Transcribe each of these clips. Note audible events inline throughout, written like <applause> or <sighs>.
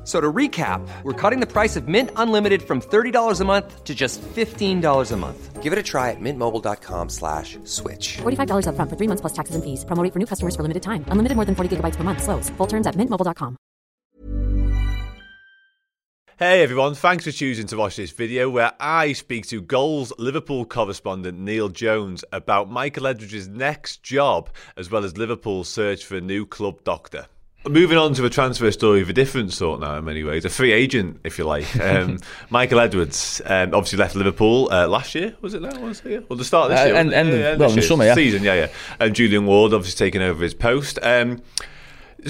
F- So to recap, we're cutting the price of Mint Unlimited from $30 a month to just $15 a month. Give it a try at mintmobile.com slash switch. $45 upfront for three months plus taxes and fees. Promo for new customers for limited time. Unlimited more than 40 gigabytes per month. Slows. Full terms at mintmobile.com. Hey everyone, thanks for choosing to watch this video where I speak to Goals Liverpool correspondent Neil Jones about Michael Edwards' next job as well as Liverpool's search for a new club doctor. Moving on to a transfer story of a different sort now, in many ways. A free agent, if you like. <laughs> Um, Michael Edwards um, obviously left Liverpool uh, last year, was it that? Was it? Well, the start of this Uh, year. wasn't it? Yeah, well, this year. summer, yeah. Season, yeah, yeah. And Julian Ward obviously taking over his post. Um,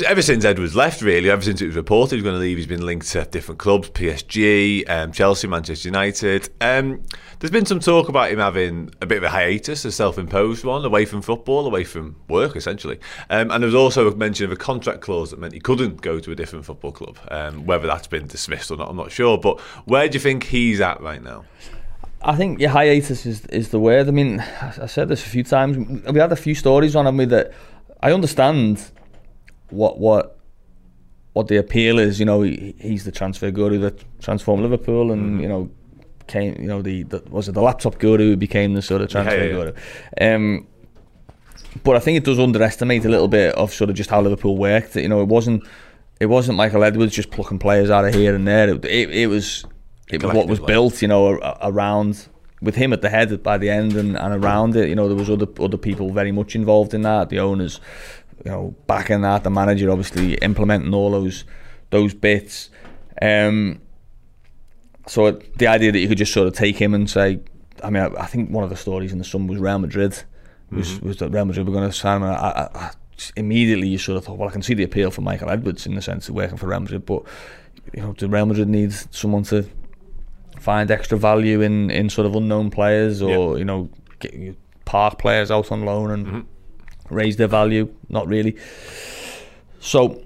Ever since Edwards left, really, ever since it was reported he was going to leave, he's been linked to different clubs, PSG, um, Chelsea, Manchester United. Um, there's been some talk about him having a bit of a hiatus, a self-imposed one, away from football, away from work, essentially. Um, and there was also a mention of a contract clause that meant he couldn't go to a different football club. Um, whether that's been dismissed or not, I'm not sure. But where do you think he's at right now? I think your hiatus is is the word. I mean, I said this a few times. We had a few stories on him that. I understand what what what the appeal is. You know, he, he's the transfer guru that transformed Liverpool, and you know, came. You know, the, the was it the laptop guru who became the sort of transfer Yeah, yeah, yeah. guru. Um, but I think it does underestimate a little bit of sort of just how Liverpool worked. You know, it wasn't it wasn't Michael Edwards just plucking players out of here and there. It, it, it was it was what was built, you know, around with him at the head by the end and, and around it. You know, there was other other people very much involved in that. The owners, you know, backing that. The manager obviously implementing all those those bits. Um, so it, the idea that you could just sort of take him and say, I mean, I, I think one of the stories in the Sun was Real Madrid was was that Real Madrid were going to sign him. I, I, I, immediately you sort of thought, well, I can see the appeal for Michael Edwards in the sense of working for Real Madrid, but you know, do Real Madrid need someone to find extra value in, in sort of unknown players or you know get park players out on loan and raise their value? Not really. So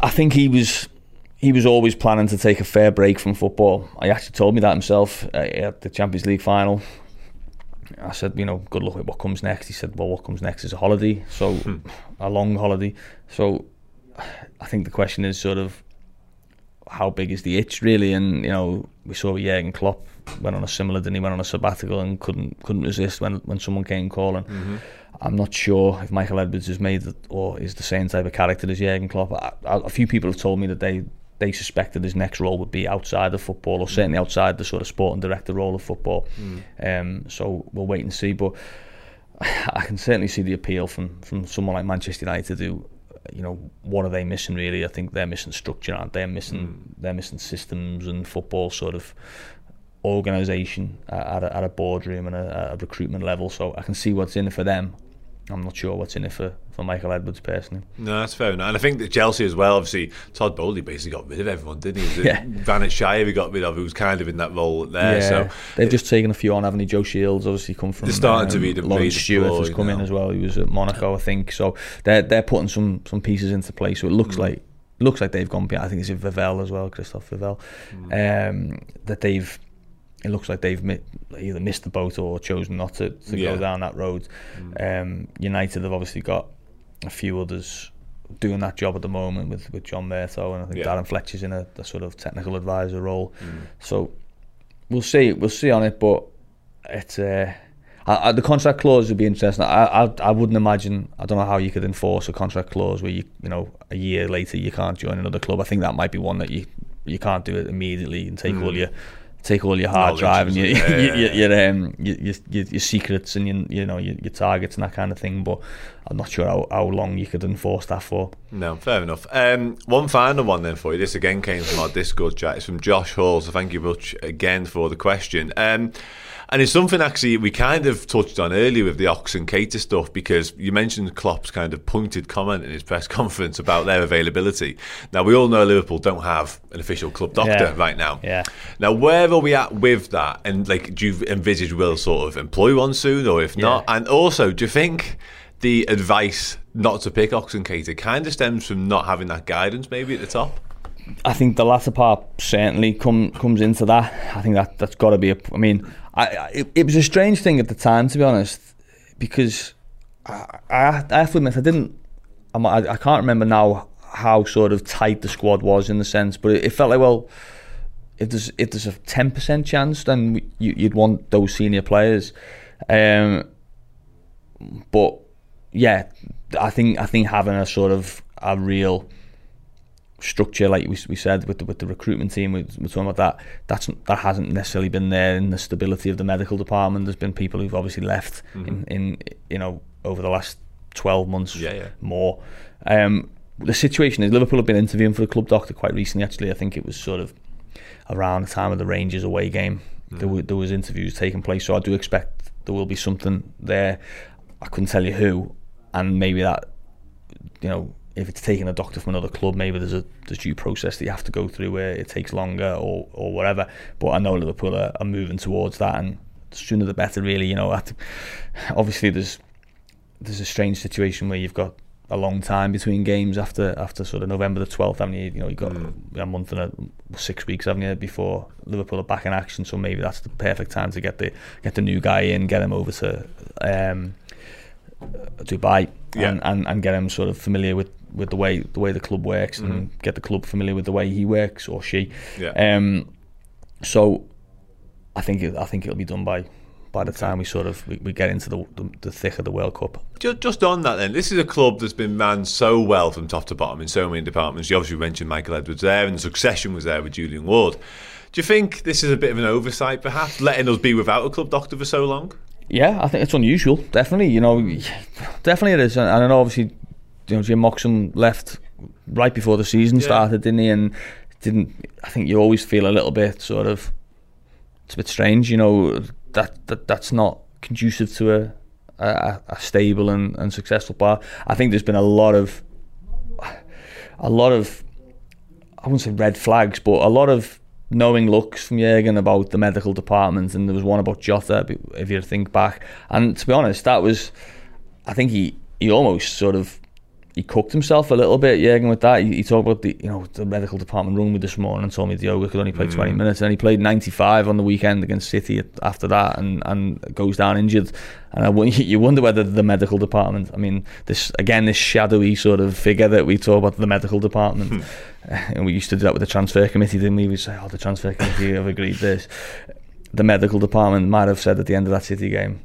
I think he was he was always planning to take a fair break from football. He actually told me that himself uh, at the Champions League final. I said, you know, good luck with what comes next. He said, well, what comes next is a holiday, so a long holiday. So I think the question is sort of how big is the itch really? And you know, we saw Jurgen Klopp went on a similar, then he went on a sabbatical and couldn't couldn't resist when when someone came calling. I'm not sure if Michael Edwards is made or is the same type of character as Jurgen Klopp. I, I, a few people have told me that they they suspected his next role would be outside of football or certainly outside the sort of sporting director role of football. Mm. Um, so we'll wait and see. But I can certainly see the appeal from from someone like Manchester United who you know what are they missing really I think they're missing structure aren't they they're missing mm. they're missing systems and football sort of organisation at a, at a boardroom and a, a recruitment level so I can see what's in it for them I'm not sure what's in it for, for Michael Edwards personally No, that's fair enough. And I think that Chelsea as well, obviously, Todd Boehly basically got rid of everyone, didn't he? Yeah. Shire he got rid of, who was kind of in that role there. So they've just taken a few on haven't they Joe Shields obviously come from um, They're starting to be the Laurence Stewart has come in as well he was at Monaco I think so they're, they're putting some some pieces into place so it Mm. looks like looks like they've gone I think it's Vivell as well Christophe Vivell Mm. um, that they've it looks like they've mi- either missed the boat or chosen not to, to Yeah. go down that road um, United have obviously got a few others doing that job at the moment with, with John Murtough and I think Yeah. Darren Fletcher's in a, a sort of technical advisor role so we'll see. We'll see on it, but it's uh, I, I, the contract clause would be interesting. I, I I wouldn't imagine. I don't know how you could enforce a contract clause where you you know a year later you can't join another club. I think that might be one that you you can't do it immediately and take all your take all your hard Knowledge drive and your. Yeah, <laughs> your, yeah, your, um, your, your, your secrets and your, you know your, your targets and that kind of thing. But I'm not sure how, how long you could enforce that for. No, fair enough. Um, one final one then for you. This again came from our Discord chat. It's from Josh Hall. So thank you much again for the question. Um, and it's something actually we kind of touched on earlier with the Ox and Keita stuff because you mentioned Klopp's kind of pointed comment in his press <laughs> conference about their availability. Now we all know Liverpool don't have an official club doctor Yeah. right now. Yeah. Now where are we at with that? And like, do you envisage we'll sort of employ one soon, or if not? And also, do you think the advice not to pick Ox and Keita kind of stems from not having that guidance maybe at the top? I think the latter part certainly come comes into that. I think that that's got to be a. I mean, I, I it, it was a strange thing at the time to be honest, because I I, I have to admit I didn't. I, I can't remember now how sort of tight the squad was in the sense, but it, it felt like well, if there's if there's a ten percent chance, then you, you'd want those senior players. Um, but yeah, I think I think having a sort of a real structure, like we, we said with the, with the recruitment team, we, we're talking about that. That's that hasn't necessarily been there in the stability of the medical department. There's been people who've obviously left in, in you know over the last twelve months, Yeah, yeah. more. Um, the situation is Liverpool have been interviewing for the club doctor quite recently. Actually, I think it was sort of around the time of the Rangers away game. There, were, there was interviews taking place, so I do expect there will be something there. I couldn't tell you who, and maybe that, you know, if it's taking a doctor from another club, maybe there's a there's due process that you have to go through where it takes longer or or whatever. But I know Liverpool are, are moving towards that, and the sooner the better. Really, you know, obviously there's there's a strange situation where you've got a long time between games after after sort of November the 12th haven't you you know you've got a month and a, six weeks haven't you before Liverpool are back in action so maybe that's the perfect time to get the get the new guy in get him over to um, Dubai Yeah. and, and, and get him sort of familiar with, with the way the way the club works and get the club familiar with the way he works or she Yeah. um, so I think it, I think it'll be done by by the time we sort of we, we get into the, the the thick of the World Cup. Just, just on that, then, this is a club that's been manned so well from top to bottom in so many departments. You obviously mentioned Michael Edwards there, and the succession was there with Julian Ward. Do you think this is a bit of an oversight, perhaps, letting us be without a club doctor for so long? Yeah, I think it's unusual. Definitely, you know, definitely it is. And I know obviously, you know, Jim Moxon left right before the season Yeah. started, didn't he? And didn't I think you always feel a little bit sort of it's a bit strange, you know, that, that that's not conducive to a a, a stable and, and successful bar. I think there's been a lot of a lot of I wouldn't say red flags, but a lot of knowing looks from Jurgen about the medical department, and there was one about Jota, if you think back. And to be honest, that was, I think he he almost sort of he cooked himself a little bit, Jurgen, with that. He, he talked about the you know the medical department rung me this morning and told me Diogo could only play 20 minutes, and he played 95 on the weekend against City after that, and and goes down injured. And I, <laughs> you wonder whether the medical department, I mean, this again, this shadowy sort of figure that we talk about the medical department, <laughs> and we used to do that with the transfer committee, didn't we? We say, oh, the transfer committee have agreed this. The medical department might have said at the end of that City game,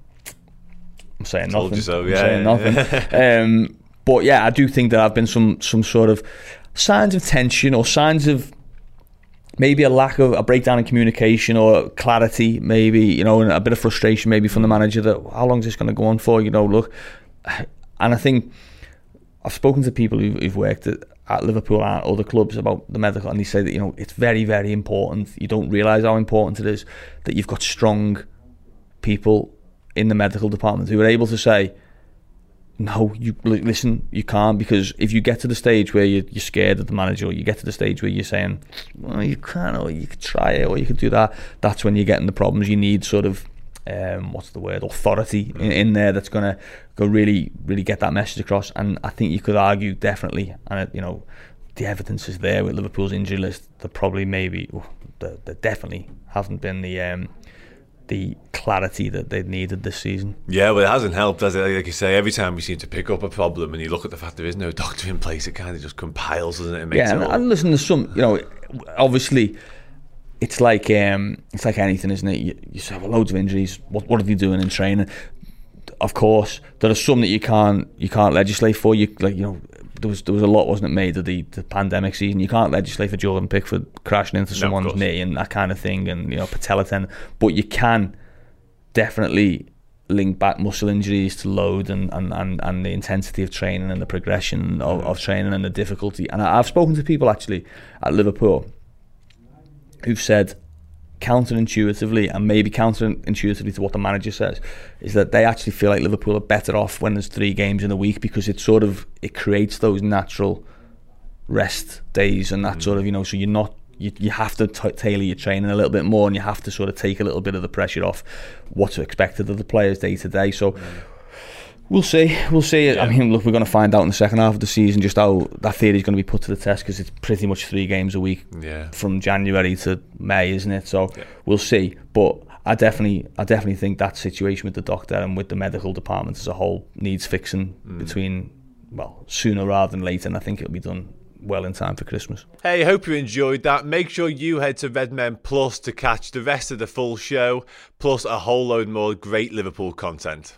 I'm saying Told nothing. you so, I'm saying yeah. nothing. <laughs> um, but yeah, I do think there have been some some sort of signs of tension or signs of maybe a lack of a breakdown in communication or clarity, maybe you know, and a bit of frustration maybe from the manager that how long is this going to go on for? You know, look, <sighs> and I think I've spoken to people who've, who've worked at, at Liverpool and other clubs about the medical, and they say that you know it's very very important. You don't realise how important it is that you've got strong people in the medical department who are able to say no, you listen, you can't because if you get to the stage where you, you're scared of the manager, or you get to the stage where you're saying, well, you can't, or you could try it, or you could do that. That's when you're getting the problems. You need sort of, um, what's the word, authority in, in there that's gonna go really, really get that message across. And I think you could argue definitely, and it, you know, the evidence is there with Liverpool's injury list. There probably maybe, oh, there, there definitely haven't been the. Um, the clarity that they needed this season. Yeah, well, it hasn't helped, has it? Like you say, every time we seem to pick up a problem and you look at the fact there is no doctor in place, it kind of just compiles, doesn't it? It makes yeah, and, and listen, there's some, you know, obviously, it's like um, it's like anything, isn't it? You, you have loads of injuries. What what are they doing in training? Of course, there are some that you can't you can't legislate for. You like you know. There was there was a lot wasn't it made of the, the pandemic season. You can't legislate for Jordan Pickford crashing into someone's course. knee and that kind of thing, and you know patella tendon. But you can definitely link back muscle injuries to load and, and, and, and the intensity of training and the progression of, mm. of training and the difficulty. And I, I've spoken to people actually at Liverpool who've said counterintuitively and maybe counterintuitively to what the manager says is that they actually feel like Liverpool are better off when there's three games in a week because it sort of it creates those natural rest days and that mm. sort of you know so you're not you, you have to t- tailor your training a little bit more and you have to sort of take a little bit of the pressure off what's expected of the players day to day so mm. We'll see. We'll see. Yeah. I mean, look, we're going to find out in the second half of the season just how that theory is going to be put to the test because it's pretty much three games a week yeah. from January to May, isn't it? So yeah. we'll see. But I definitely, I definitely think that situation with the doctor and with the medical department as a whole needs fixing mm. between well sooner rather than later, and I think it'll be done well in time for Christmas. Hey, hope you enjoyed that. Make sure you head to Redmen Plus to catch the rest of the full show, plus a whole load more great Liverpool content.